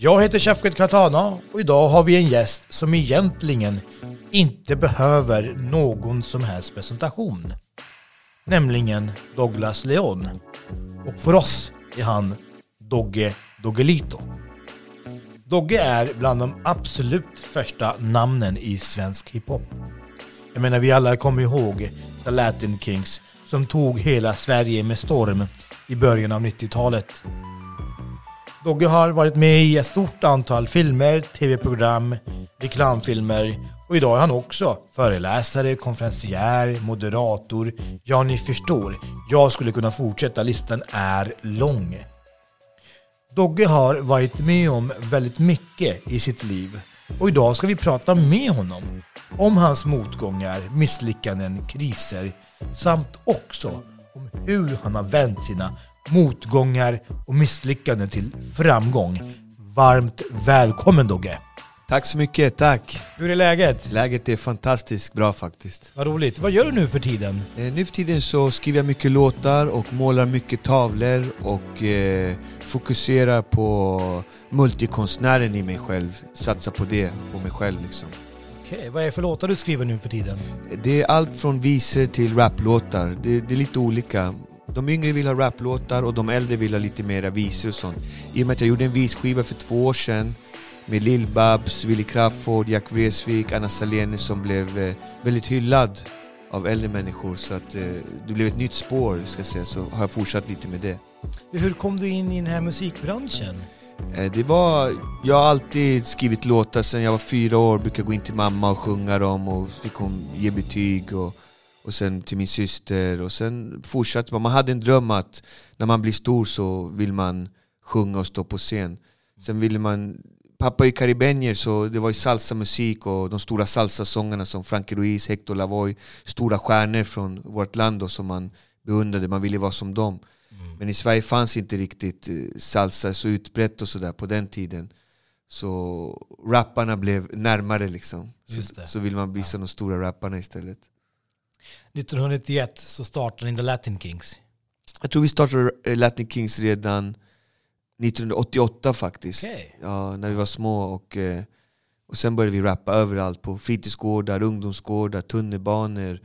Jag heter Shefkat Katana och idag har vi en gäst som egentligen inte behöver någon som helst presentation. Nämligen Douglas Leon. Och för oss är han Dogge Doggelito. Dogge är bland de absolut första namnen i svensk hiphop. Jag menar, vi alla kommer ihåg The Latin Kings som tog hela Sverige med storm i början av 90-talet. Dogge har varit med i ett stort antal filmer, tv-program, reklamfilmer och idag är han också föreläsare, konferencier, moderator. Ja, ni förstår. Jag skulle kunna fortsätta, listan är lång. Dogge har varit med om väldigt mycket i sitt liv och idag ska vi prata med honom om hans motgångar, misslyckanden, kriser samt också om hur han har vänt sina motgångar och misslyckanden till framgång. Varmt välkommen Dogge! Tack så mycket, tack. Hur är läget? Läget är fantastiskt bra faktiskt. Vad roligt. Vad gör du nu för tiden? Eh, nu för tiden så skriver jag mycket låtar och målar mycket tavlor och eh, fokuserar på multikonstnären i mig själv. Satsar på det, på mig själv liksom. Okej, vad är det för låtar du skriver nu för tiden? Det är allt från visor till raplåtar. Det, det är lite olika. De yngre vill ha raplåtar och de äldre vill ha lite mera visor och sånt. I och med att jag gjorde en visskiva för två år sedan med Lill-Babs, Willy Crafoord, Jack Vreeswijk, Anna Salene som blev eh, väldigt hyllad av äldre människor. Så att eh, det blev ett nytt spår, ska jag säga, så har jag fortsatt lite med det. Hur kom du in i den här musikbranschen? Eh, det var, jag har alltid skrivit låtar sedan jag var fyra år, brukar gå in till mamma och sjunga dem och fick hon ge betyg. Och, och sen till min syster och sen fortsatte man. Man hade en dröm att när man blir stor så vill man sjunga och stå på scen. Sen ville man pappa är karibenier så det var ju salsamusik och de stora salsasångarna som Frankie Ruiz, Hector Lavoy, stora stjärnor från vårt land då, som man beundrade, man ville vara som dem. Mm. Men i Sverige fanns inte riktigt eh, salsa så utbrett och sådär på den tiden. Så rapparna blev närmare liksom. Så, så vill man bli ja. som de stora rapparna istället. 1991 så startade ni The Latin Kings. Jag tror vi startade eh, Latin Kings redan 1988 faktiskt. Okay. Ja, när vi var små. Och, eh, och sen började vi rappa överallt. På fritidsgårdar, ungdomsgårdar, tunnelbanor,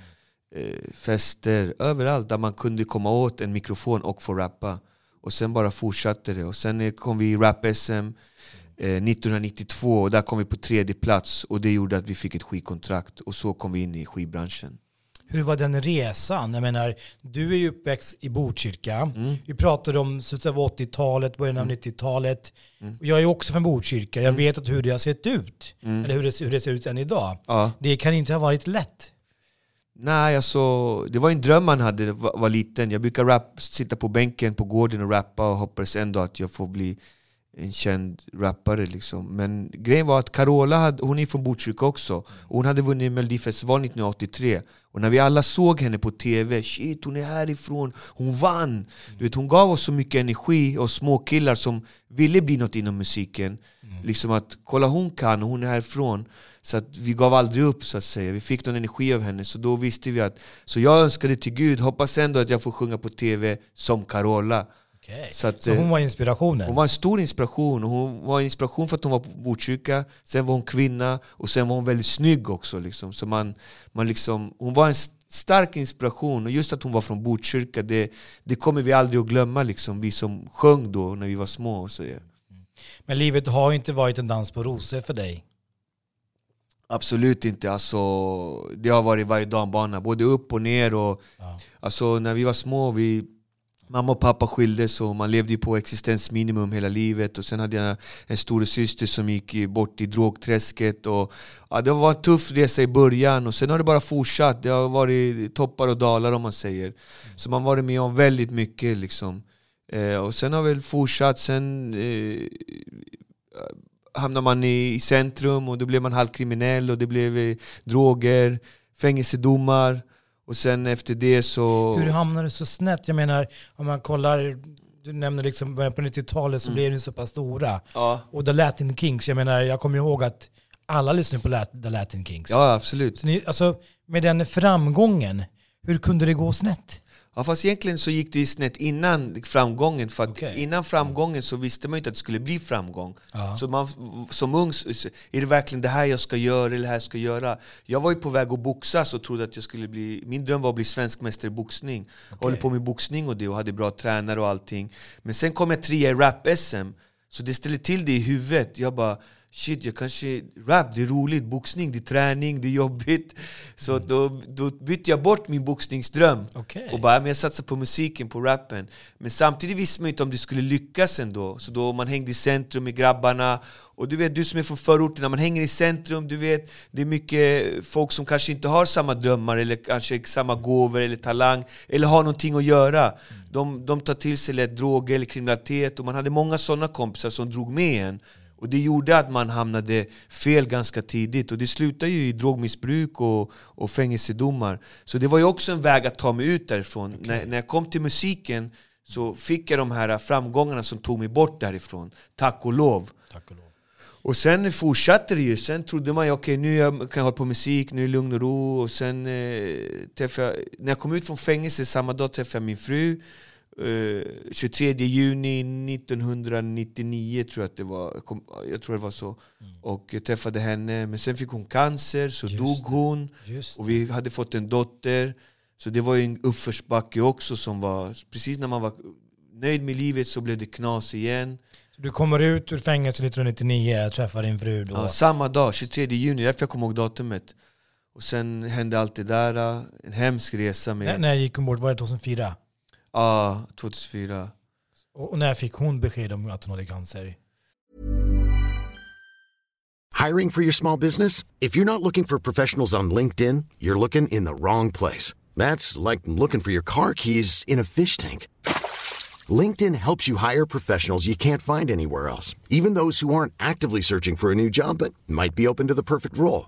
eh, fester. Överallt där man kunde komma åt en mikrofon och få rappa. Och sen bara fortsatte det. Och sen kom vi i Rap-SM 1992 och där kom vi på tredje plats. Och det gjorde att vi fick ett skivkontrakt. Och så kom vi in i skivbranschen. Hur var den resan? Jag menar, du är ju uppväxt i Botkyrka. Mm. Vi pratade om slutet av 80-talet, början av mm. 90-talet. Mm. Jag är också från Botkyrka. Jag mm. vet att hur det har sett ut, mm. eller hur det, hur det, ser ut än idag. Ja. Det kan inte ha varit lätt. Nej, alltså, det var en dröm man hade var, var liten. Jag brukar rap, sitta på bänken på gården och rappa och hoppades ändå att jag får bli en känd rappare liksom. Men grejen var att Carola, hade, hon är från Botkyrka också, hon hade vunnit Melodifestivalen 1983. Och när vi alla såg henne på TV, shit hon är härifrån, hon vann! Du vet, hon gav oss så mycket energi, och små killar som ville bli något inom musiken. Mm. Liksom att kolla hon kan, och hon är härifrån. Så att vi gav aldrig upp så att säga, vi fick någon energi av henne. Så då visste vi att, så jag önskade till Gud, hoppas ändå att jag får sjunga på TV som Carola. Okay. Så, att, så hon var inspirationen? Hon var en stor inspiration. Hon var inspiration för att hon var Botkyrka, sen var hon kvinna och sen var hon väldigt snygg också. Liksom. Så man, man liksom, hon var en stark inspiration. Och just att hon var från Botkyrka, det, det kommer vi aldrig att glömma. Liksom. Vi som sjöng då när vi var små. Och så, ja. Men livet har inte varit en dans på rosor för dig? Absolut inte. Alltså, det har varit varje dag bana, både upp och ner. Och, ja. alltså, när vi var små, vi Mamma och pappa skildes och man levde på existensminimum hela livet. Och Sen hade jag en stor syster som gick bort i drogträsket. Och, ja, det var en tuff resa i början och sen har det bara fortsatt. Det har varit toppar och dalar om man säger. Så man har varit med om väldigt mycket. Liksom. Eh, och Sen har det fortsatt. Sen eh, hamnade man i, i centrum och då blev man halvkriminell och det blev eh, droger fängelsedomar. Och sen efter det så... Hur hamnar du så snett? Jag menar, om man kollar, du nämner liksom början på 90-talet så Mm. blev ni så pass stora. Ja, Och The Latin Kings, jag menar, jag kommer ihåg att alla lyssnar på Lat- The Latin Kings. ja absolut. Så ni, alltså, med den framgången, hur kunde det gå snett? Ja, fast egentligen så gick det snett innan framgången. För Okej. innan framgången så visste man ju inte att det skulle bli framgång. Ja. Så man, som ung, så- är det verkligen det här jag ska göra eller det här jag ska göra? Jag var ju på väg att boxas och trodde att jag skulle bli... Min dröm var att bli svensk mästare i boxning. Jag håller på med boxning och det och hade bra tränare och allting. Men sen kom jag trea i rap-SM. Så det ställde till det i huvudet. Jag bara Shit, jag kanske... Rap, det är roligt. Boxning, det är träning, det är jobbigt. Så då, då bytte jag bort min boxningsdröm. Okej. Och bara, men jag satsar på musiken, på rappen. Men samtidigt visste man inte om det skulle lyckas ändå. Så då man hängde i centrum med grabbarna. Och du vet, du som är från förorten, när man hänger i centrum, du vet, det är mycket folk som kanske inte har samma drömmar, eller kanske samma gåvor eller talang, eller har någonting att göra. De, de tar till sig lätt droger eller kriminalitet, och man hade många sådana kompisar som drog med en. Och det gjorde att man hamnade fel ganska tidigt. Och det slutade ju i drogmissbruk och, och fängelsedomar. Så det var ju också en väg att ta mig ut därifrån. När, när jag kom till musiken så fick jag de här framgångarna som tog mig bort därifrån. Tack och lov. Tack och lov. Och sen fortsatte det ju. Sen trodde man okej, nu jag kan jag hålla på med musik, nu är det lugn och ro. Och sen eh, jag, när jag kom ut från fängelse samma dag träffade jag min fru. Eh, 23 juni 1999 tror jag att det var. Jag, tror det var så. Och jag träffade henne, men sen fick hon cancer, så Just dog hon. Och vi hade fått en dotter. Så det var ju en uppförsbacke också som var... Precis när man var nöjd med livet så blev det knas igen. Du kommer ut ur fängelse 1999, träffar din fru då. Ja, samma dag, 23 juni, därför jag kommer ihåg datumet. Och sen hände allt det där, en hemsk resa när, med... när gick hon bort? Var det 2004? Ja, 2004. Och, och när fick hon besked om att hon hade cancer? Hiring for your small business? If you're not looking for professionals on LinkedIn, you're looking in the wrong place. That's like looking for your car keys in a fish tank. LinkedIn helps you hire professionals you can't find anywhere else, even those who aren't actively searching for a new job but might be open to the perfect role.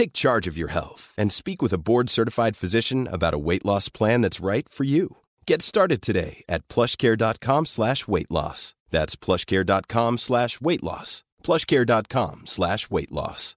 Take charge of your health and speak with a board-certified physician about a weight loss plan that's right for you. Get started today at plushcare.com slash weight loss. That's plushcare.com slash weight loss. plushcare.com slash weight loss.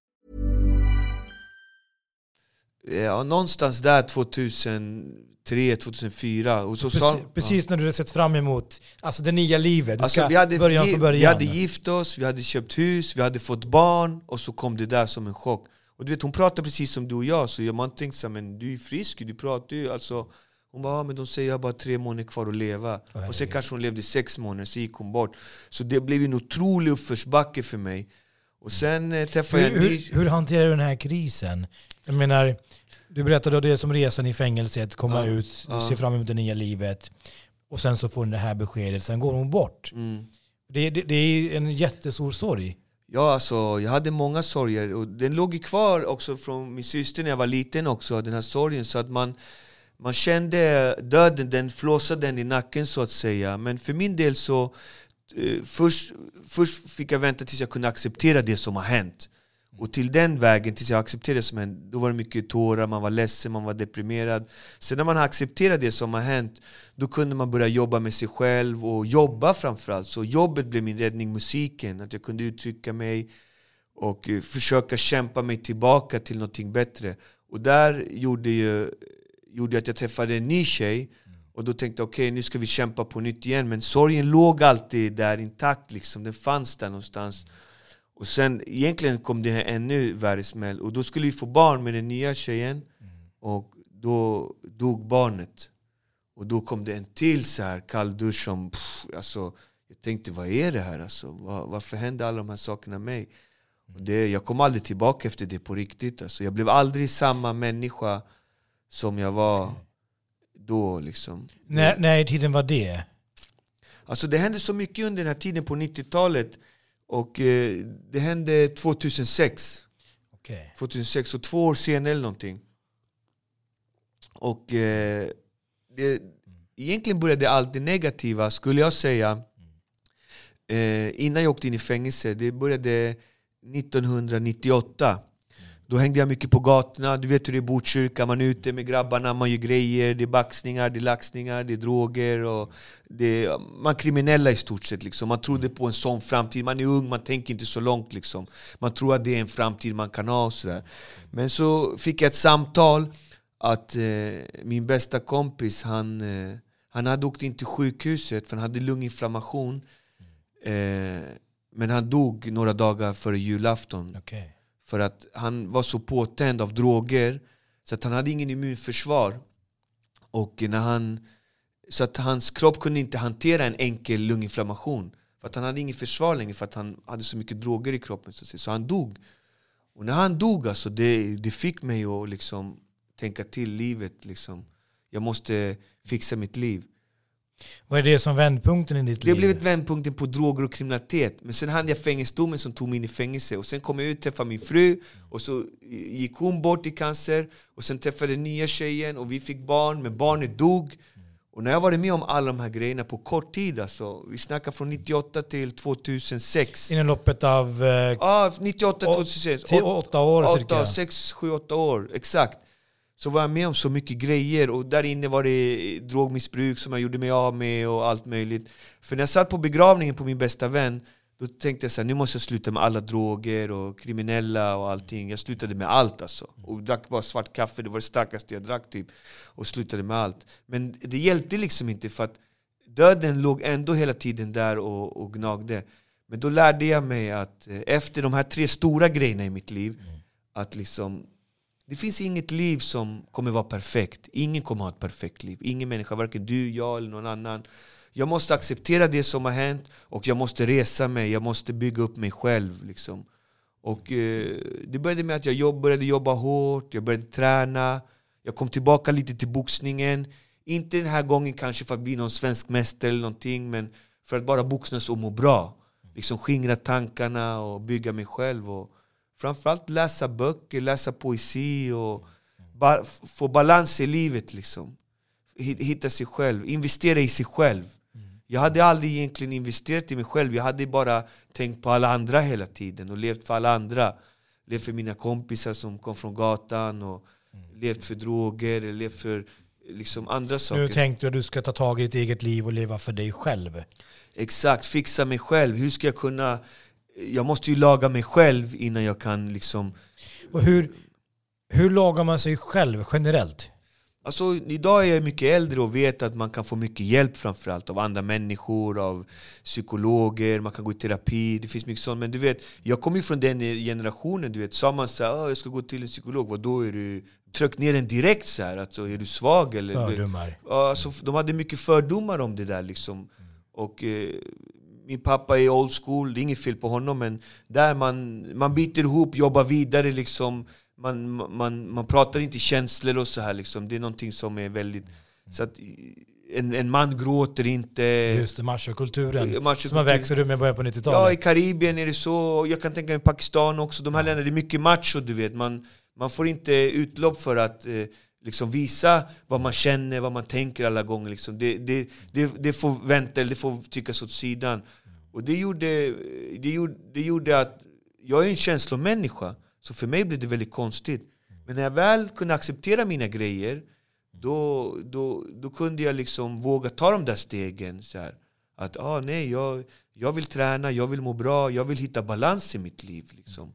Ja, någonstans där 2003, 2004. Och så sa, Precis, precis när du hade sett fram emot alltså det nya livet. Du Alltså, ska vi, hade, börja gi- från början. vi hade gift oss, vi hade köpt hus, vi hade fått barn och så kom det där som en chock. Och du vet, hon pratar precis som du och jag, så jag- man tänkte så här, men du är frisk, du pratar ju alltså hon bara, ja, men de säger jag har bara tre månader kvar att leva. och sen kanske hon levde sex månader, så gick hon bort. Så det blev en otrolig uppförsbacke för mig. Och sen eh, träffade jag hur, en hur, ny... hur hanterar du den här krisen? Jag menar, du berättade det som resan i fängelset, komma Ja, ut, ja. ser fram emot det nya livet. Och sen så får hon det här beskedet, sen går hon bort. Mm. Det, det, det är en jättestor sorg. Ja, alltså, jag hade många sorger och den låg kvar också från min syster när jag var liten också, den här sorgen. Så att man, man kände döden, den flåsade den i nacken så att säga. Men för min del så, eh, först, först fick jag vänta tills jag kunde acceptera det som har hänt. Och till den vägen, tills jag accepterade det som hänt, då var det mycket tårar, man var ledsen, man var deprimerad. Sen när man har accepterat det som har hänt, då kunde man börja jobba med sig själv och jobba framförallt. Så jobbet blev min räddning, musiken. Att jag kunde uttrycka mig och eh, försöka kämpa mig tillbaka till någonting bättre. Och där gjorde, ju, gjorde att jag träffade en ny tjej och då tänkte jag okej, nu ska vi kämpa på nytt igen. Men sorgen låg alltid där intakt, liksom. den fanns där någonstans. Och sen egentligen kom det en ännu värre smäll. Och då skulle vi få barn med den nya tjejen. Och då dog barnet. Och då kom det en till så här kall dusch som... Pff, alltså, jag tänkte, vad är det här? Alltså, var, varför hände alla de här sakerna mig? Och det, jag kom aldrig tillbaka efter det på riktigt. Alltså, jag blev aldrig samma människa som jag var då. Liksom. När, när i tiden var det? Alltså det hände så mycket under den här tiden på 90-talet. Och eh, det hände 2006. Okej. 2006, så två år senare eller någonting. Och eh, det, egentligen började allt det negativa, skulle jag säga, eh, innan jag åkte in i fängelse. Det började 1998. Då hängde jag mycket på gatorna, du vet hur det är i Botkyrka, man är ute med grabbarna, man gör grejer, det är baxningar, det är laxningar, det är droger och det är, man är kriminella i stort sett. Liksom. Man trodde på en sån framtid, man är ung, man tänker inte så långt. Liksom. Man tror att det är en framtid man kan ha och sådär. Men så fick jag ett samtal att eh, min bästa kompis, han, eh, han hade åkt in till sjukhuset för han hade lunginflammation. Eh, men han dog några dagar före julafton. Okay. För att han var så påtänd av droger så att han hade ingen immunförsvar. Och när han, så att hans kropp kunde inte hantera en enkel lunginflammation. För att han hade inget försvar längre för att han hade så mycket droger i kroppen. Så, att säga. så han dog. Och när han dog, alltså, det, det fick mig att liksom tänka till livet. Liksom. Jag måste fixa mitt liv. Vad är det som vändpunkten i ditt Det har liv? blivit vändpunkten på droger och kriminalitet. Men sen hade jag fängelsedomen som tog mig in i fängelse. Och sen kom jag ut och träffade min fru. Och så gick hon bort i cancer. Och sen träffade den nya tjejen och vi fick barn. Men barnet dog. Och när jag varit med om alla de här grejerna på kort tid, alltså, vi snackar från 98 till 2006. Inom loppet av eh, Ja, 98 Å- 2006. till åtta år cirka. 8, 6, 7, 8 år. Exakt. Så var jag med om så mycket grejer och där inne var det drogmissbruk som jag gjorde mig av med och allt möjligt. För när jag satt på begravningen på min bästa vän då tänkte jag så här, nu måste jag sluta med alla droger och kriminella och allting. Jag slutade med allt alltså. Och drack bara svart kaffe, det var det starkaste jag drack typ. Och slutade med allt. Men det hjälpte liksom inte för att döden låg ändå hela tiden där och, och gnagde. Men då lärde jag mig att eh, efter de här tre stora grejerna i mitt liv, att liksom det finns inget liv som kommer vara perfekt. Ingen kommer ha ett perfekt liv. Ingen människa, varken du, jag eller någon annan. Jag måste acceptera det som har hänt och jag måste resa mig. Jag måste bygga upp mig själv. Liksom. Och eh, Det började med att jag jobb, började jobba hårt, jag började träna. Jag kom tillbaka lite till boxningen. Inte den här gången kanske för att bli någon svensk mästare eller någonting, men för att bara boxas och må bra. Liksom skingra tankarna och bygga mig själv. Och framförallt läsa böcker, läsa poesi och ba få balans i livet. Liksom. Hi- Hitta sig själv, investera i sig själv. Jag hade aldrig egentligen investerat i mig själv, jag hade bara tänkt på alla andra hela tiden och levt för alla andra. Levt för mina kompisar som kom från gatan och levt för droger, levt för liksom andra saker. Nu tänkte du att du ska ta tag i ditt eget liv och leva för dig själv. Exakt, fixa mig själv. Hur ska jag kunna... Jag måste ju laga mig själv innan jag kan liksom... Och hur, hur lagar man sig själv generellt? Alltså, idag är jag mycket äldre och vet att man kan få mycket hjälp framförallt av andra människor, av psykologer, man kan gå i terapi, det finns mycket sånt. Men du vet, jag kommer ju från den generationen, du vet, sa man så här, "Ah, jag ska gå till en psykolog, vad då är du... Tryck ner den direkt så här, alltså, är du svag eller? Fördomar. Alltså, de hade mycket fördomar om det där liksom. Och eh, min pappa är old school, det är inget fel på honom men där man, man biter ihop, jobbar vidare liksom. Man, man, man pratar inte känslor och så här liksom. Det är någonting som är väldigt... Så att en, en man gråter inte. Just det, machokulturen. Machokultur. Som har växt ur med början på Ja, i 90-talet. Karibien är det så. Jag kan tänka mig Pakistan också. De här länderna, det är mycket macho, du vet. Man, man får inte utlopp för att eh, liksom visa vad man känner, vad man tänker alla gånger. Liksom. Det, det, det, det får vänta, eller det får tyckas åt sidan. Och det gjorde, det, gjorde, det gjorde att jag är en känslomänniska. Så för mig blev det väldigt konstigt. Men när jag väl kunde acceptera mina grejer, då, då, då kunde jag liksom våga ta de där stegen. Så här. Att ah, nej, jag, jag vill träna, jag vill må bra, jag vill hitta balans i mitt liv. Liksom.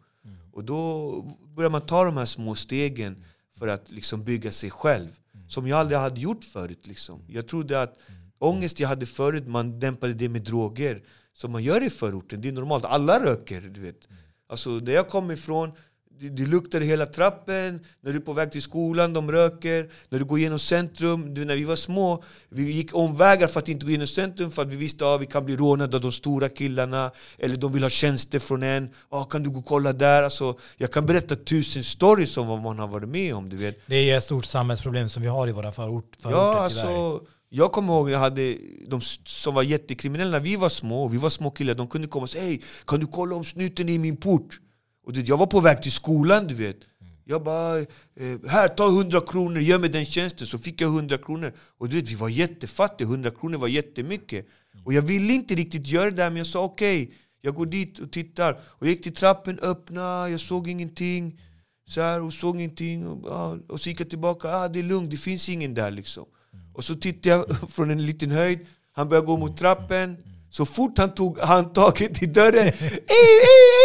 Och då börjar man ta de här små stegen för att liksom bygga sig själv. Som jag aldrig hade gjort förut. Liksom. Jag trodde att ångest jag hade förut, man dämpade det med droger. Som man gör i förorten, det är normalt. Alla röker. Du vet. Alltså, där jag kommer ifrån, det, det luktar i hela trappen, när du är på väg till skolan, de röker. När du går genom centrum, du, när vi var små, vi gick omvägar för att inte gå genom centrum för att vi visste att ah, vi kan bli rånade av de stora killarna. Eller de vill ha tjänster från en. Ah, kan du gå och kolla där? Alltså, jag kan berätta tusen stories om vad man har varit med om. Du vet. Det är ett stort samhällsproblem som vi har i våra förort, förorter Ja, alltså, jag kommer ihåg jag hade de som var jättekriminella när vi var små, vi var små killar, de kunde komma och säga Hej, kan du kolla om snuten är i min port? Och du, jag var på väg till skolan, du vet. Jag bara, eh, här ta 100 kronor, gör mig den tjänsten. Så fick jag 100 kronor. Och du vet, vi var jättefattiga, 100 kronor var jättemycket. Och jag ville inte riktigt göra det där, men jag sa okej. Okay, jag går dit och tittar. Och jag gick till trappen, öppna, jag såg ingenting. Så här, och såg ingenting. Och, och så gick jag tillbaka, ah, det är lugnt, det finns ingen där liksom. Och så tittade jag från en liten höjd, han började gå mot trappen. Så fort han tog handtaget i dörren, ej, ej,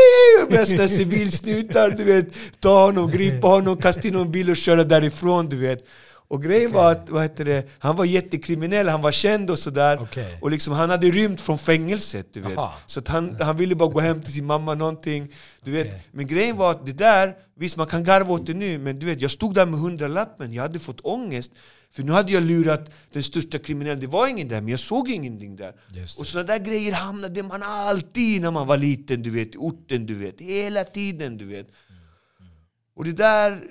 bästa civilsnutar, du vet. Ta honom, gripa honom, kasta in honom i bil och köra därifrån, du vet. Och grejen okay. var att vad heter det, han var jättekriminell, han var känd och sådär. Okay. Och liksom, han hade rymt från fängelset. Du vet. Så att han, han ville bara gå hem till sin mamma någonting. Du vet. Okay. Men grejen var att det där, visst man kan garva åt det nu, men du vet, jag stod där med hundralappen, jag hade fått ångest. För nu hade jag lurat den största kriminellen, det var ingen där, men jag såg ingenting där. Och sådana där grejer hamnade man alltid när man var liten, du vet, i orten, du vet. Hela tiden, du vet. Och det där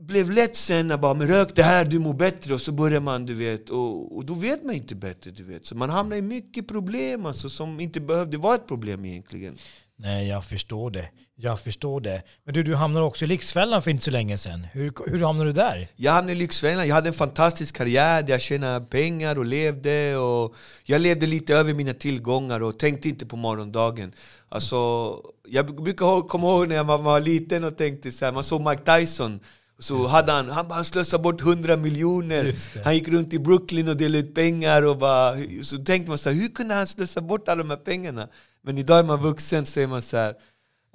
blev lätt sen när bara men rök det här, du mår bättre. Och så börjar man, du vet, och, och då vet man inte bättre. du vet. Så man hamnar i mycket problem alltså, som inte behövde vara ett problem egentligen. Nej, jag förstår det. Jag förstår det. Men du, du hamnade också i Lyxfällan för inte så länge sedan. Hur, hur hamnade du där? Jag hamnade i Lyxfällan. Jag hade en fantastisk karriär där jag tjänade pengar och levde. Och jag levde lite över mina tillgångar och tänkte inte på morgondagen. Alltså, jag brukar komma ihåg när jag var liten och tänkte så här, man såg Mike Tyson så hade han, han, han slösade bort 100 miljoner. Han gick runt i Brooklyn och delade ut pengar. Och bara, så tänkte man så här, hur kunde han slösa bort alla de här pengarna? Men idag är man vuxen så är man så här,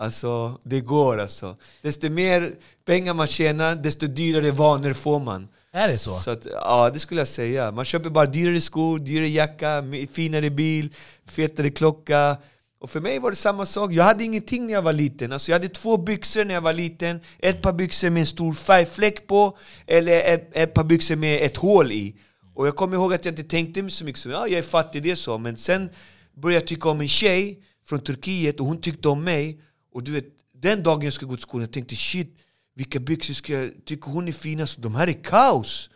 alltså det går alltså. Desto mer pengar man tjänar, desto dyrare vanor får man. Är det så? så att, ja, det skulle jag säga. Man köper bara dyrare skor, dyrare jacka, finare bil, fetare klocka. Och för mig var det samma sak. Jag hade ingenting när jag var liten. Alltså jag hade två byxor när jag var liten. Ett par byxor med en stor färgfläck på, eller ett, ett par byxor med ett hål i. Och jag kommer ihåg att jag inte tänkte så mycket som ja, jag är fattig, det är så. Men sen började jag tycka om en tjej från Turkiet och hon tyckte om mig. Och du vet, den dagen jag skulle gå till skolan, jag tänkte shit, vilka byxor ska jag... Tycker hon är finast? De här är kaos!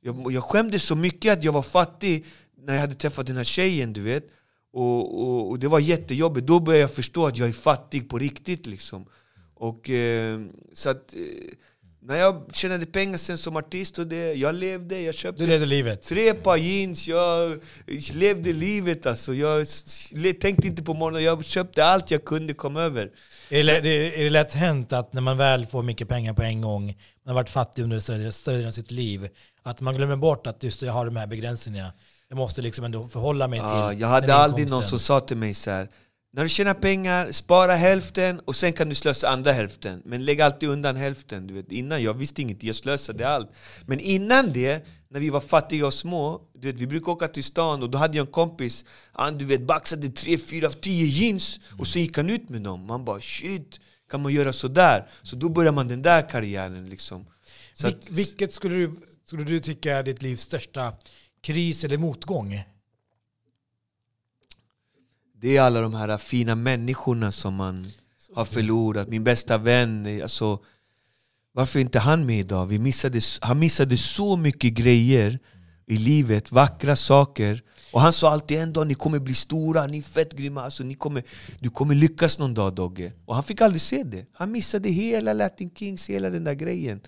Jag, jag skämdes så mycket att jag var fattig när jag hade träffat den här tjejen, du vet. Och, och, och, det var jättejobbigt. Då började jag förstå att jag är fattig på riktigt. Liksom. Och, eh, så att, eh, när jag tjänade pengar sen som artist, och det, jag levde, jag köpte du levde livet. tre par jeans, jag levde livet alltså. Jag tänkte inte på morgonen, jag köpte allt jag kunde komma över. Är det, är det lätt hänt att när man väl får mycket pengar på en gång, man har varit fattig under större, delen av sitt liv, att man glömmer bort att just jag har de här begränsningarna. Jag måste liksom ändå förhålla mig till Jag hade aldrig någon som sa till mig så här, när du tjänar pengar, spara hälften och sen kan du slösa andra hälften. Men lägg alltid undan hälften. Du vet, innan jag visste inget, jag slösade allt. Men innan det, när vi var fattiga och små, du vet, vi brukade åka till stan och då hade jag en kompis, han du vet, baxade tre, fyra, tio jeans och så gick han ut med dem. Man bara shit, kan man göra sådär? Så då börjar man den där karriären. Liksom. Så Vil vilket skulle du, skulle du tycka är ditt livs största kris eller motgång? Det är alla de här fina människorna som man har förlorat. Min bästa vän, alltså, varför är inte han med idag? Vi missade, han missade så mycket grejer i livet, vackra saker. Och han sa alltid en dag ni kommer bli stora, ni är fett grymma, alltså, ni kommer, du kommer lyckas någon dag Dogge. Och han fick aldrig se det. Han missade hela Latin Kings, hela den där grejen.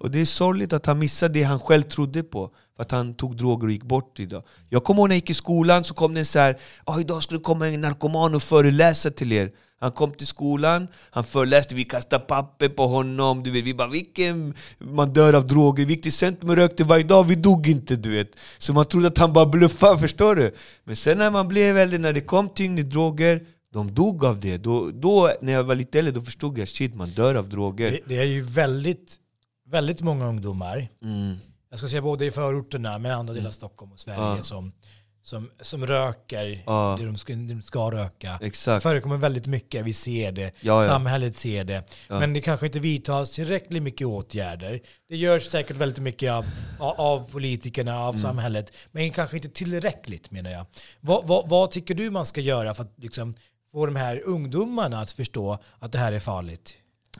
Och det är sorgligt att han missade det han själv trodde på. För att han tog droger och gick bort idag. Jag kommer ihåg när jag gick i skolan så kom det så här oh, idag skulle det komma en narkoman och föreläsa till er. Han kom till skolan, han föreläste, vi kastade papper på honom. Du vet, vi bara vilken man dör av droger. Vi gick till centrum och rökte varje dag, vi dog inte. du vet. Så man trodde att han bara bluffade, förstår du? Men sen när man blev äldre, när det kom tyngre droger, de dog av det. Då, då, när jag var lite äldre, då förstod jag shit, man dör av droger. Det, det är ju väldigt, väldigt många ungdomar mm jag ska säga både i förorterna med andra delar av Stockholm och Sverige Ja. som, som, som röker Ja. det de ska, de ska röka. Exakt. Det förekommer väldigt mycket, vi ser det, Ja, samhället ser det. Men det kanske inte vidtas tillräckligt mycket åtgärder. Det görs säkert väldigt mycket av, av politikerna, Mm. av samhället, men kanske inte tillräckligt menar jag. Vad, vad, vad tycker du man ska göra för att liksom, få de här ungdomarna att förstå att det här är farligt?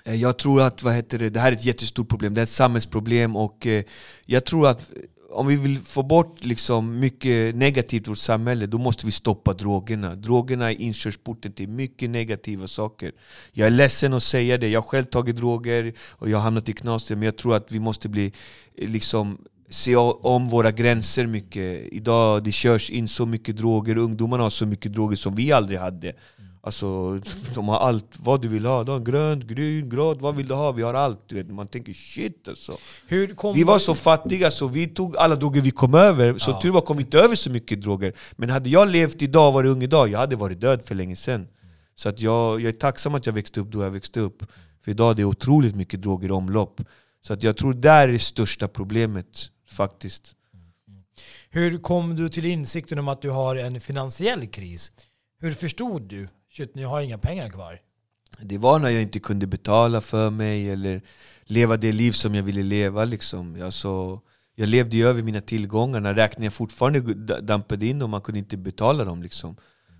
Eh, jag tror att vad heter det, det här är ett jättestort problem, det är ett samhällsproblem och eh, jag tror att eh, om vi vill få bort liksom mycket negativt i vårt samhälle, då måste vi stoppa drogerna. Drogerna är inkörsporten till mycket negativa saker. Jag är ledsen att säga det, jag har själv tagit droger och jag har hamnat i knas men jag tror att vi måste bli liksom se om våra gränser mycket. Idag det körs in så mycket droger, ungdomarna har så mycket droger som vi aldrig hade. Alltså, de har allt vad du vill ha. De grönt, grön, grått, vad vill du ha? Vi har allt. Du vet. Man tänker shit alltså. Vi var så fattiga så vi tog alla droger vi kom över. Så Ja. tur var kom vi inte över så mycket droger. Men hade jag levt idag varit ung idag, jag hade varit död för länge sedan. Så att jag, jag är tacksam att jag växte upp då jag växte upp. För idag är det otroligt mycket droger i omlopp. Så att jag tror där är det största problemet faktiskt. Hur kom du till insikten om att du har en finansiell kris? Hur förstod du? Shit, nu har jag inga pengar kvar. Det var när jag inte kunde betala för mig eller leva det liv som jag ville leva. Liksom. Alltså, jag levde ju över mina tillgångar när räkningar fortfarande dampade in och man kunde inte betala dem. Liksom.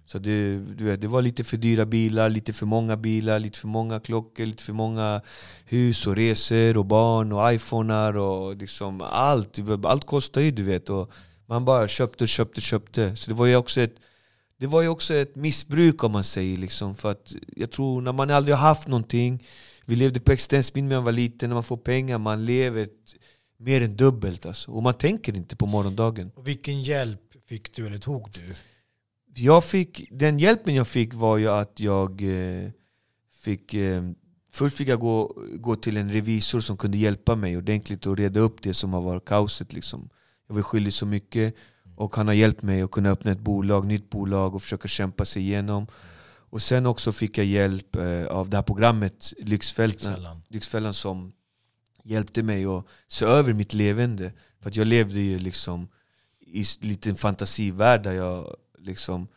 Så det, du vet, det var lite för dyra bilar, lite för många bilar, lite för många klockor, lite för många hus och resor och barn och iPhonar och liksom allt. Allt kostar ju du vet. Och man bara köpte, köpte, köpte. Så det var ju också ett det var ju också ett missbruk om man säger. Liksom, för att jag tror när man aldrig har haft någonting, vi levde på existensminimum när man var liten, när man får pengar, man lever mer än dubbelt. Alltså. Och man tänker inte på morgondagen. Och vilken hjälp fick du eller tog du? Jag fick, den hjälpen jag fick var ju att jag eh, fick eh, Först fick jag gå, gå till en revisor som kunde hjälpa mig ordentligt och reda upp det som har varit kaoset. Liksom. Jag var skyldig så mycket och han har hjälpt mig att kunna öppna ett bolag, nytt bolag och försöka kämpa sig igenom. Och sen också fick jag hjälp eh, av det här programmet Lyxfällan, Lyxfällan. Som hjälpte mig att se över mitt levande. För jag levde ju liksom i en liten fantasivärld där jag liksom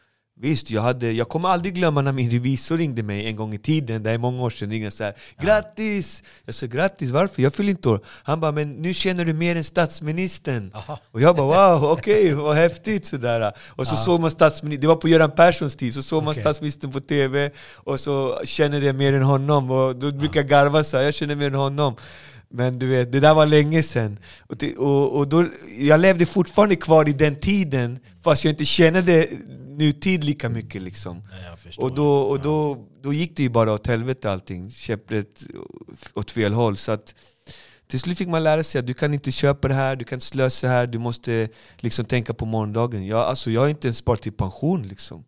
Visst, jag, hade, jag kommer aldrig glömma när min revisor ringde mig en gång i tiden, det är många år sedan, ringde så här, Grattis! Jag sa grattis, varför? Jag fyller inte år. Han bara, men nu känner du mer än statsministern. Aha. Och jag bara wow, okej, vad häftigt sådär. Och så såg man statsministern, det var på Göran Perssons tid, så såg man statsministern på TV och så känner jag mer än honom. Och då brukar jag garva så här, jag känner mer än honom. Men du vet, det där var länge sedan. Och, och, och då, jag levde fortfarande kvar i den tiden, fast jag inte kände nutid lika mycket liksom. Förstår. Och, då, och då, då gick det ju bara åt helvete allting, käpprätt åt fel håll. Så att till slut fick man lära sig att du kan inte köpa det här, du kan inte slösa här, du måste liksom tänka på morgondagen. Jag, alltså, jag har inte ens sparat till pension liksom.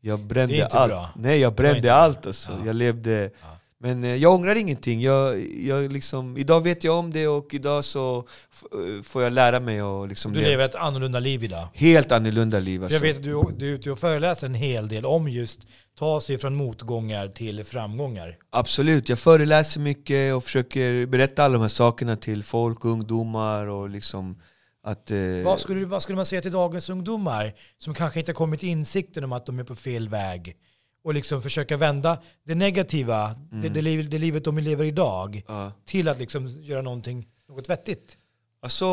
Jag brände allt. bra. Nej, jag brände allt alltså. Ja. Jag levde... Ja. Men eh, jag ångrar ingenting. Jag, jag liksom, idag vet jag om det och idag så eh, får jag lära mig att liksom Du lever ett annorlunda liv idag. helt annorlunda liv. Alltså. jag vet att du, du är ute och föreläser en hel del om just ta sig från motgångar till framgångar. Absolut, jag föreläser mycket och försöker berätta alla de här sakerna till folk, ungdomar och liksom att... Eh, Vad skulle, vad skulle man säga till dagens ungdomar som kanske inte har kommit insikten om att de är på fel väg? Och liksom försöka vända det negativa, det, det, liv, det livet de lever idag, ja. till att liksom göra någonting, något vettigt. Alltså,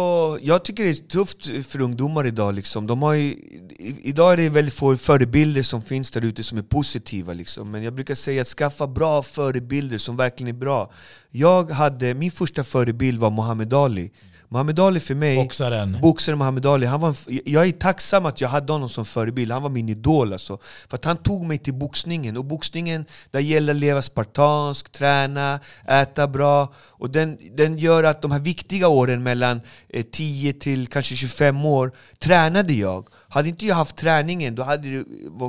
jag tycker det är tufft för ungdomar idag. Liksom. De har ju, i- idag är det väldigt få förebilder som finns där ute som är positiva. Liksom. Men jag brukar säga att skaffa bra förebilder som verkligen är bra. Jag hade, min första förebild var Muhammad Ali. Muhammad Ali för mig... Boxaren. Boxaren Muhammad Ali, han var, en jag är tacksam att jag hade honom som förebild, han var min idol alltså. För att han tog mig till boxningen, och boxningen där gäller att leva spartansk, träna, äta bra. Och den, den gör att de här viktiga åren mellan eh, 10 till kanske 25 år, tränade jag. Hade inte jag haft träningen, då hade det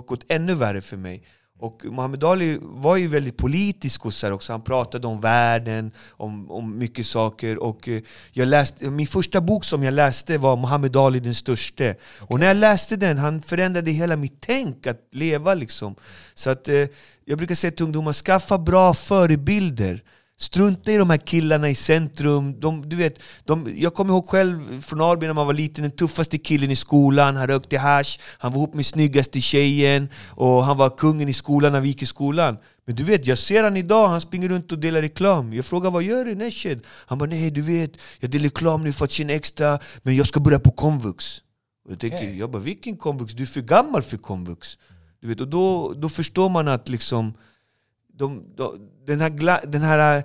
gått ännu värre för mig. Och Muhammad Ali var ju väldigt politisk och så här också. Han pratade om världen, om, om mycket saker. Och eh, jag läste, min första bok som jag läste var Muhammad Ali den störste. Och när jag läste den, han förändrade hela mitt tänk att leva liksom. Så att eh, jag brukar säga till ungdomar, skaffa bra förebilder. Strunta i de här killarna i centrum. De, du vet, de, jag kommer ihåg själv från Alby när man var liten, den tuffaste killen i skolan. Han rökte hash, han var ihop med snyggaste tjejen och han var kungen i skolan när vi gick i skolan. Men du vet, jag ser han idag, han springer runt och delar reklam. Jag frågar vad gör du Neshed? Han bara nej du vet, jag delar reklam nu för att tjäna extra, men jag ska börja på komvux. Och jag tänker, Okej. jag bara vilken komvux? Du är för gammal för komvux. Du vet, och då, då förstår man att liksom de, de, den, här gla, den här äh,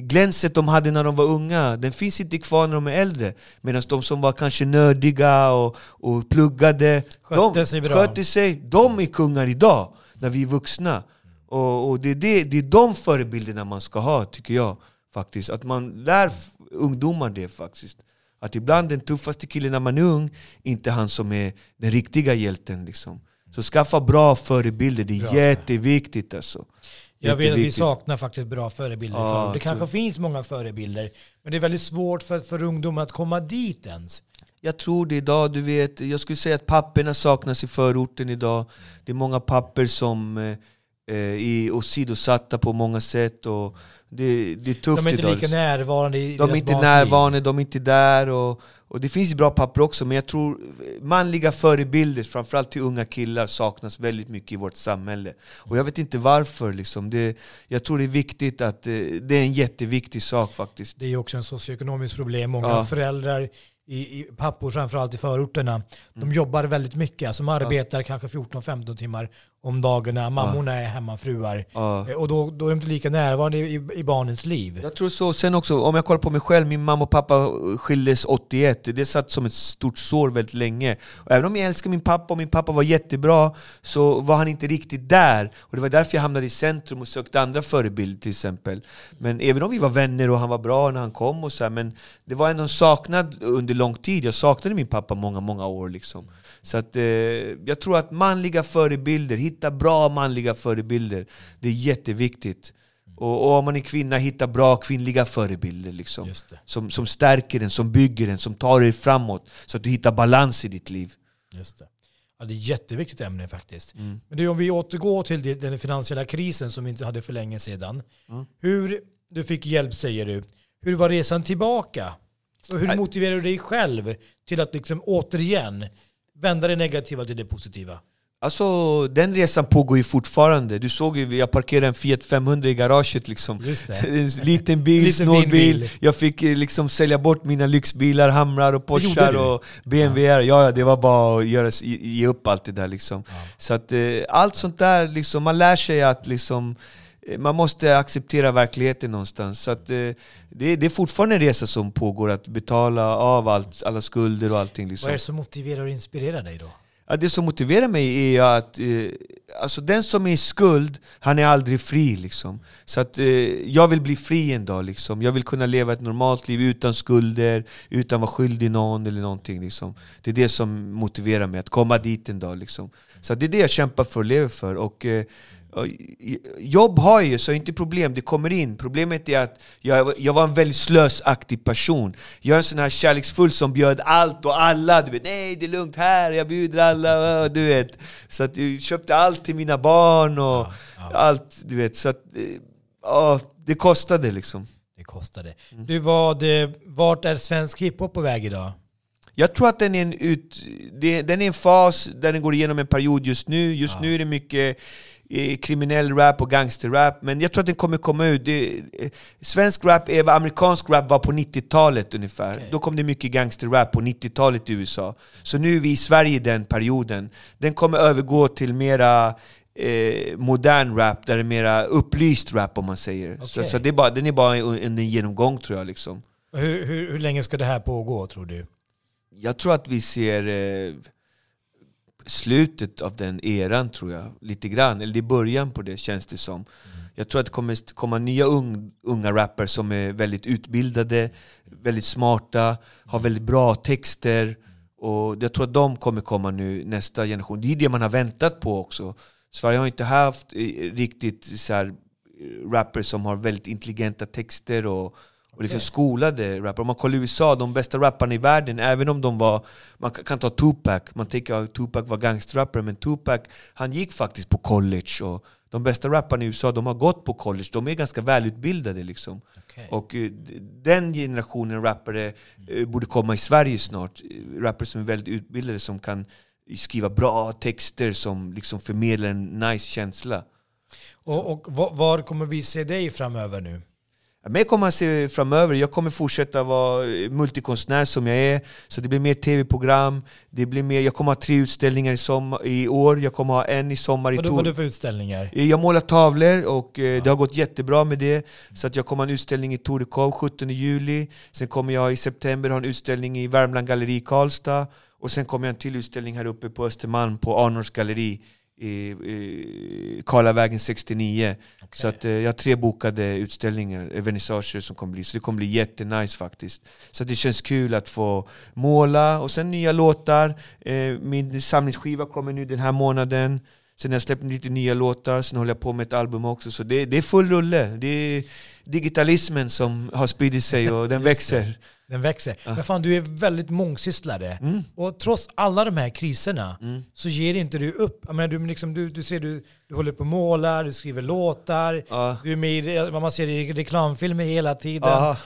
glänset de hade när de var unga, den finns inte kvar när de är äldre. Medan de som var kanske nördiga och, och pluggade, Skötte de, sig bra. skötte sig, de är kungar idag, när vi är vuxna. Och, och det, är det, det är de förebilderna man ska ha, tycker jag. faktiskt. Att man lär ungdomar det faktiskt. Att ibland den tuffaste killen när man är ung, inte han som är den riktiga hjälten. Liksom. Så skaffa bra förebilder, det är Bra. jätteviktigt alltså. Jag vet att vi saknar faktiskt bra förebilder Ja, för. Det kanske finns många förebilder, men det är väldigt svårt för, för ungdomar att komma dit ens. Jag tror det idag, du vet, jag skulle säga att papperna saknas i förorten idag. Det är många papper som eh, eh, är åsidosatta på många sätt. Och det, det är tufft De är inte idag. lika närvarande i De är inte barns närvarande, de är inte där. Och, och det finns bra papper också, men jag tror manliga förebilder, framförallt till unga killar, saknas väldigt mycket i vårt samhälle. Och jag vet inte varför. Liksom. Det, jag tror det är viktigt att eh, det är en jätteviktig sak faktiskt. Det är också en socioekonomiskt problem. Många Ja. föräldrar, i, i, pappor framförallt i förorterna, de jobbar väldigt mycket. Alltså de arbetar kanske 14-15 timmar om dagarna. Mammorna är hemmafruar. Eh, Och då, då är de inte lika närvarande i, i, i barnens liv. Jag tror så. Sen också, om jag kollar på mig själv, min mamma och pappa skildes 81. Det satt som ett stort sår väldigt länge. Och även om jag älskar min pappa och min pappa var jättebra, så var han inte riktigt där. Och det var därför jag hamnade i centrum och sökte andra förebilder till exempel. Men även om vi var vänner och han var bra när han kom och så här, men det var ändå en saknad under lång tid. Jag saknade min pappa många, många år liksom. Så att, eh, jag tror att manliga förebilder, hitta bra manliga förebilder, det är jätteviktigt. Och, och om man är kvinna, hitta bra kvinnliga förebilder. Liksom. Som, som stärker en, som bygger en, som tar dig framåt. Så att du hittar balans i ditt liv. Just det. Ja, det är ett jätteviktigt ämne faktiskt. Mm. Men det om vi återgår till den finansiella krisen som vi inte hade för länge sedan. Mm. Hur, du fick hjälp säger du. Hur var resan tillbaka? Och hur motiverar du dig själv till att liksom återigen vända det negativa till det positiva? Alltså den resan pågår ju fortfarande. Du såg ju, jag parkerade en Fiat 500 i garaget liksom. Just det. En liten bil, Liten snål bil. Jag fick eh, liksom sälja bort mina lyxbilar, Hamrar och Porschar och BMWR. Ja, ja, det var bara att göra, ge upp allt det där liksom. Så att eh, allt sånt där, liksom, man lär sig att liksom man måste acceptera verkligheten någonstans. Så att, eh, det, det är fortfarande en resa som pågår, att betala av allt, alla skulder och allting. Liksom. Vad är det som motiverar och inspirerar dig då? Ja, det som motiverar mig är att eh, alltså den som är i skuld, han är aldrig fri. Liksom. Så att, eh, jag vill bli fri en dag. Liksom. Jag vill kunna leva ett normalt liv utan skulder, utan att vara skyldig någon eller någonting. Liksom. Det är det som motiverar mig, att komma dit en dag. Liksom. Så det är det jag kämpar för och lever för. Och, eh, jobb har jag ju, så är inte problem, det kommer in. Problemet är att jag, jag var en väldigt slösaktig person. Jag är en sån här kärleksfull som bjöd allt och alla. Du vet, nej det är lugnt här, jag bjuder alla. Du vet. Så att jag köpte allt till mina barn och allt. Du vet. Så att, eh, ja, det kostade liksom. Det kostade. Mm. Du, vad, eh, vart är svensk hiphop på väg idag? Jag tror att den är, en ut, den är en fas där den går igenom en period just nu. Just nu är det mycket kriminell rap och gangsterrap, men jag tror att den kommer komma ut. Det, svensk rap är vad amerikansk rap var på 90-talet ungefär. Okej. Då kom det mycket gangsterrap på 90-talet i USA. Så nu är vi i Sverige i den perioden. Den kommer övergå till mera eh, modern rap, där det är mera upplyst rap om man säger. Så, Okej. så det är bara, den är bara en, en genomgång tror jag. Liksom. Hur, hur, hur länge ska det här pågå tror du? Jag tror att vi ser eh, slutet av den eran, tror jag. Lite grann. Eller det är början på det, känns det som. Jag tror att det kommer komma nya ung, unga rappers som är väldigt utbildade, väldigt smarta, har väldigt bra texter. Och jag tror att de kommer komma nu, nästa generation. Det är det man har väntat på också. Sverige har inte haft eh, riktigt så eh, rappers som har väldigt intelligenta texter och, och liksom skolade rappare. Om man kollar USA, de bästa rapparna i världen, även om de var... Man kan, ta Tupac, man tänker att Tupac var gangsterrappare, men Tupac han gick faktiskt på college. Och De bästa rapparna i USA, de har gått på college, de är ganska välutbildade liksom. Okej. Och eh, den generationen rappare eh, borde komma i Sverige snart. Eh, Rappare som är väldigt utbildade, som kan skriva bra texter som liksom förmedlar en nice känsla. Och, och var kommer vi se dig framöver nu? Mig kommer man se framöver. Jag kommer fortsätta vara eh, multikonstnär som jag är. Så det blir mer tv-program. Det blir mer, jag kommer ha tre utställningar i, sommar, i år. Jag kommer ha en i sommar i Vad Tor- vad är det för utställningar? Jag målar tavlor och eh, det har gått jättebra med det. Så att jag kommer ha en utställning i Torekov 17 juli. Sen kommer jag i september ha en utställning i Värmland galleri i Karlstad. Och sen kommer jag ha en till utställning här uppe på Östermalm på Arnors galleri i, i Karlavägen 69. Så att, eh, jag har tre bokade utställningar, vernissager som kommer bli. Så det kommer bli jättenice faktiskt. Så det känns kul att få måla och sen nya låtar. Eh, min samlingsskiva kommer nu den här månaden. Sen har jag släppt lite nya låtar, sen håller jag på med ett album också. Så det, det är full rulle. Det är digitalismen som har spridit sig och den växer. Den växer. Men fan, du är väldigt mångsysslare. Mm. Och trots alla de här kriserna så ger inte du upp. Jag menar, du, liksom, du, du ser du, du håller på och målar, du skriver låtar, Ja. du är med i man ser i reklamfilmer hela tiden. Ja.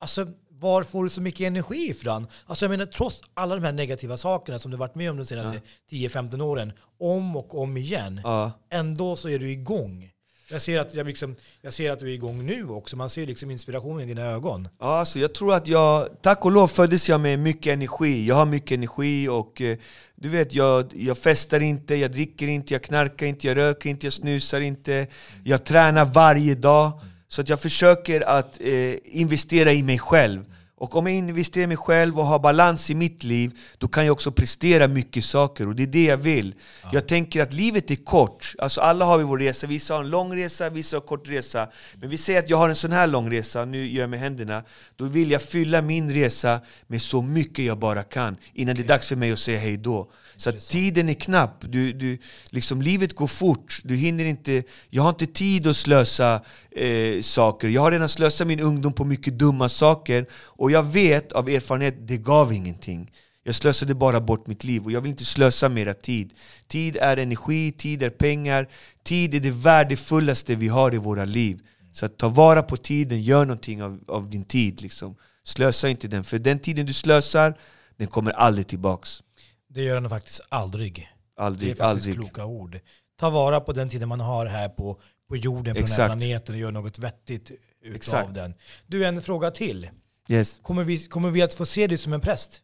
Alltså, var får du så mycket energi ifrån? Alltså jag menar, trots alla de här negativa sakerna som du varit med om de senaste 10-15 åren, om och om igen, Ja. ändå så är du igång. Jag ser, att jag, liksom, jag ser att du är igång nu också. Man ser liksom inspirationen i dina ögon. Ja, alltså jag tror att jag, tack och lov föddes jag med mycket energi. Jag har mycket energi och eh, du vet, jag, jag festar inte, jag dricker inte, jag knarkar inte, jag röker inte, jag snusar inte. Jag tränar varje dag. Så att jag försöker att eh, investera i mig själv. Och om jag investerar i mig själv och har balans i mitt liv, då kan jag också prestera mycket saker. Och det är det jag vill. Jag tänker att livet är kort. Alltså alla har vi vår resa. Vissa har en lång resa, vissa har en kort resa. Men vi säger att jag har en sån här lång resa, nu gör jag med händerna. Då vill jag fylla min resa med så mycket jag bara kan. Innan det är dags för mig att säga hej då. Så tiden är knapp. Du, du, liksom, livet går fort. Du hinner inte, jag har inte tid att slösa eh, saker. Jag har redan slösat min ungdom på mycket dumma saker. Och jag vet av erfarenhet, det gav ingenting. Jag slösade bara bort mitt liv och jag vill inte slösa mera tid. Tid är energi, tid är pengar. Tid är det värdefullaste vi har i våra liv. Så ta vara på tiden, gör någonting av, av din tid. Liksom. Slösa inte den, för den tiden du slösar, den kommer aldrig tillbaks. Det gör han faktiskt aldrig. Det är Aldrig, faktiskt aldrig. kloka ord. Ta vara på den tiden man har här på, på jorden, på den här Exakt. planeten och gör något vettigt utav Exakt. den. Du, en fråga till. Yes. Kommer vi, kommer vi att få se dig som en präst?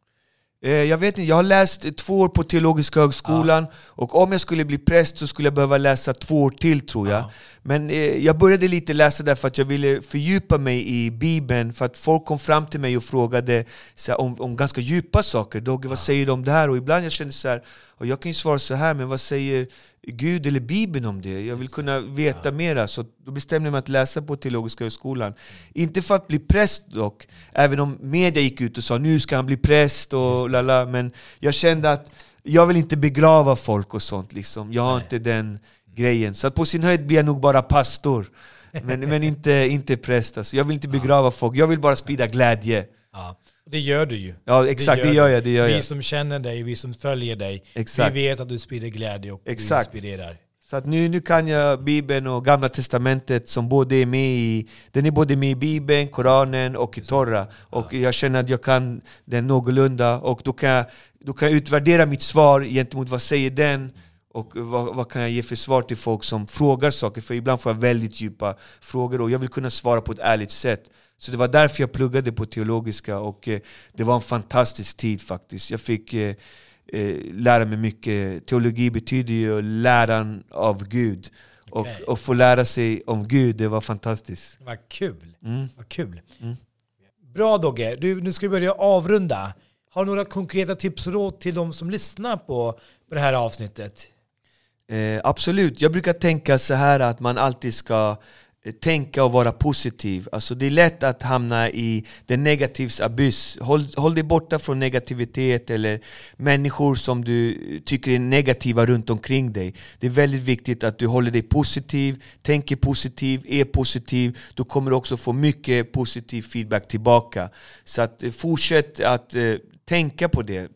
Eh, Jag vet inte, jag har läst två år på Teologiska högskolan och om jag skulle bli präst så skulle jag behöva läsa två år till tror jag. Ja. Men eh, jag började lite läsa därför att jag ville fördjupa mig i Bibeln, för att folk kom fram till mig och frågade här, om, om ganska djupa saker. Dogge, vad säger du om det här? Och ibland jag kände så här, och jag kan ju svara så här, men vad säger Gud eller Bibeln om det? Jag vill kunna veta mera, så då bestämde jag mig att läsa på Teologiska högskolan. Inte för att bli präst dock, även om media gick ut och sa nu ska han bli präst och lala, men jag kände att jag vill inte begrava folk och sånt liksom. Jag har inte den grejen. Så på sin höjd blir jag nog bara pastor. Men, men inte, inte präst. Alltså. Jag vill inte begrava folk, jag vill bara sprida glädje. Ja. Det gör du ju. Ja exakt, det du. gör jag. Det gör vi jag. som känner dig, vi som följer dig, Exakt. vi vet att du sprider glädje och Exakt. du inspirerar. Så att nu, nu kan jag Bibeln och Gamla Testamentet som både är med i, den är både med i Bibeln, Koranen och i Torra. Och jag känner att jag kan den någorlunda och då kan jag, då kan jag utvärdera mitt svar gentemot vad säger den och vad, vad kan jag ge för svar till folk som frågar saker? För ibland får jag väldigt djupa frågor och jag vill kunna svara på ett ärligt sätt. Så det var därför jag pluggade på teologiska och eh, det var en fantastisk tid faktiskt. Jag fick eh, eh, lära mig mycket. Teologi betyder ju läran av Gud. Och, Okej. och få lära sig om Gud, det var fantastiskt. Vad kul. Mm. Vad kul. Bra Dogge, du, nu ska vi börja avrunda. Har du några konkreta tips och råd till de som lyssnar på, på det här avsnittet? Eh, absolut, jag brukar tänka så här att man alltid ska eh, tänka och vara positiv. Alltså det är lätt att hamna i den negativs abyss. Håll, håll dig borta från negativitet eller människor som du tycker är negativa runt omkring dig. Det är väldigt viktigt att du håller dig positiv, tänker positiv, är positiv. Då kommer du också få mycket positiv feedback tillbaka. Så att, eh, fortsätt att eh, tänka på det.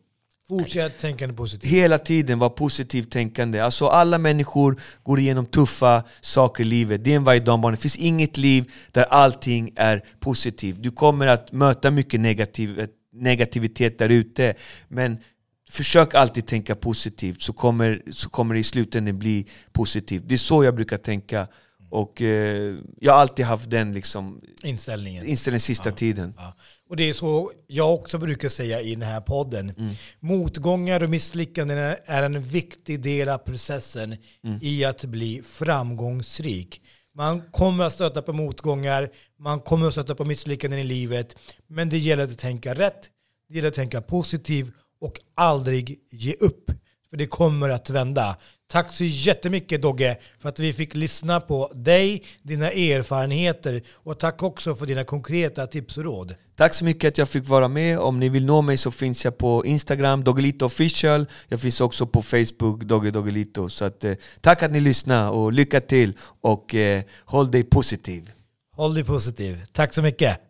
Fortsätt tänkande positivt. Hela tiden vara positivt tänkande. Alltså alla människor går igenom tuffa saker i livet. Det är en varje dag Det finns inget liv där allting är positivt. Du kommer att möta mycket negativ, negativitet där ute. Men försök alltid tänka positivt så kommer, så kommer det i slutändan bli positivt. Det är så jag brukar tänka. Och eh, jag har alltid haft den liksom, inställningen. inställningen sista ja, tiden. Ja. Och det är så jag också brukar säga i den här podden. Mm. Motgångar och misslyckanden är en viktig del av processen mm. i att bli framgångsrik. Man kommer att stöta på motgångar, man kommer att stöta på misslyckanden i livet. Men det gäller att tänka rätt, det gäller att tänka positivt och aldrig ge upp. För det kommer att vända. Tack så jättemycket Dogge för att vi fick lyssna på dig, dina erfarenheter och tack också för dina konkreta tips och råd. Tack så mycket att jag fick vara med. Om ni vill nå mig så finns jag på Instagram, Doggelito official. Jag finns också på Facebook, Dogge Doggelito. Så att, eh, tack att ni lyssnade och lycka till och eh, håll dig positiv. Håll dig positiv. Tack så mycket.